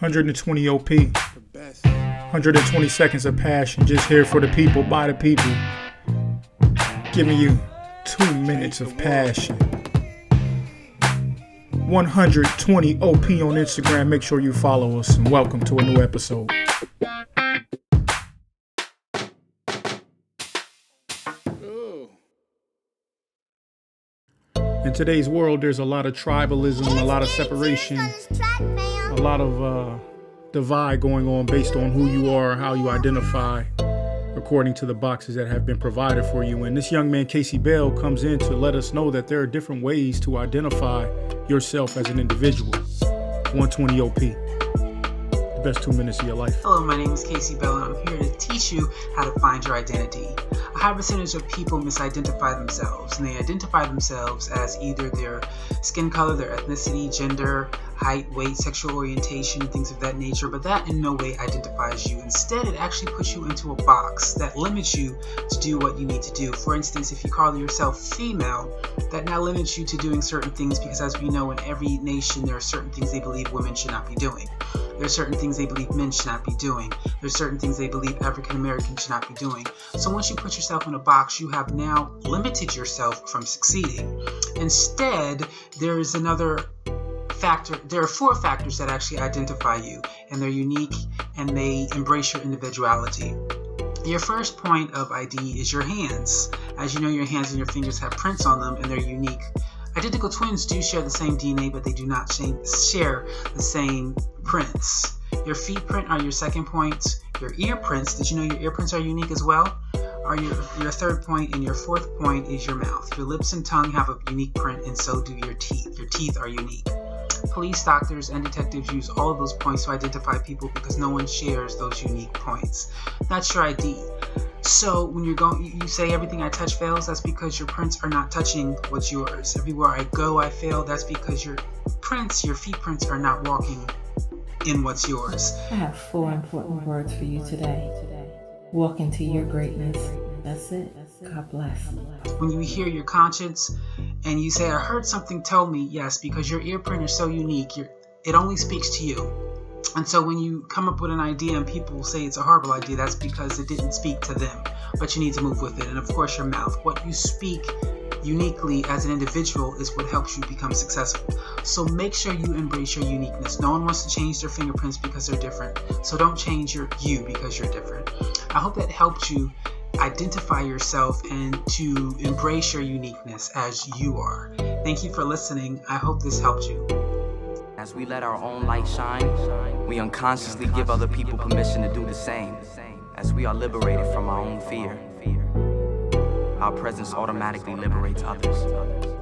120 OP. 120 seconds of passion, just here for the people, by the people. Giving you two minutes of passion. 120 OP on Instagram. Make sure you follow us and welcome to a new episode. In today's world, there's a lot of tribalism, a lot of separation, a lot of uh, divide going on based on who you are, how you identify, according to the boxes that have been provided for you. And this young man, Casey Bell, comes in to let us know that there are different ways to identify yourself as an individual. 120 OP. The best two minutes of your life. Hello, my name is Casey Bell, and I'm here to teach you how to find your identity. A high percentage of people misidentify themselves, and they identify themselves as either their skin color, their ethnicity, gender, height, weight, sexual orientation, things of that nature, but that in no way identifies you. Instead, it actually puts you into a box that limits you to do what you need to do. For instance, if you call yourself female, that now limits you to doing certain things because, as we know, in every nation, there are certain things they believe women should not be doing. There are certain things they believe men should not be doing. There are certain things they believe African Americans should not be doing. So once you put yourself in a box, you have now limited yourself from succeeding. Instead, there is another factor there are four factors that actually identify you and they're unique and they embrace your individuality your first point of ID is your hands. As you know, your hands and your fingers have prints on them and they're unique. Identical twins do share the same DNA, but they do not share the same prints. Your feet print are your second point. Your ear prints, did you know your ear prints are unique as well? Are your, your third point, and your fourth point is your mouth. Your lips and tongue have a unique print, and so do your teeth. Your teeth are unique. Police, doctors, and detectives use all of those points to identify people because no one shares those unique points. That's your ID. So when you're going, you say everything I touch fails. That's because your prints are not touching what's yours. Everywhere I go, I fail. That's because your prints, your feet prints, are not walking in what's yours. I have four important words for you today. Walk into your greatness. That's it. God bless. When you hear your conscience and you say, I heard something tell me, yes, because your ear print is so unique, it only speaks to you. And so when you come up with an idea and people say it's a horrible idea, that's because it didn't speak to them. But you need to move with it. And of course, your mouth. What you speak uniquely as an individual is what helps you become successful. So make sure you embrace your uniqueness. No one wants to change their fingerprints because they're different. So don't change your you because you're different. I hope that helped you identify yourself and to embrace your uniqueness as you are. Thank you for listening. I hope this helped you. As we let our own light shine, we unconsciously give other people permission to do the same. As we are liberated from our own fear, our presence automatically liberates others.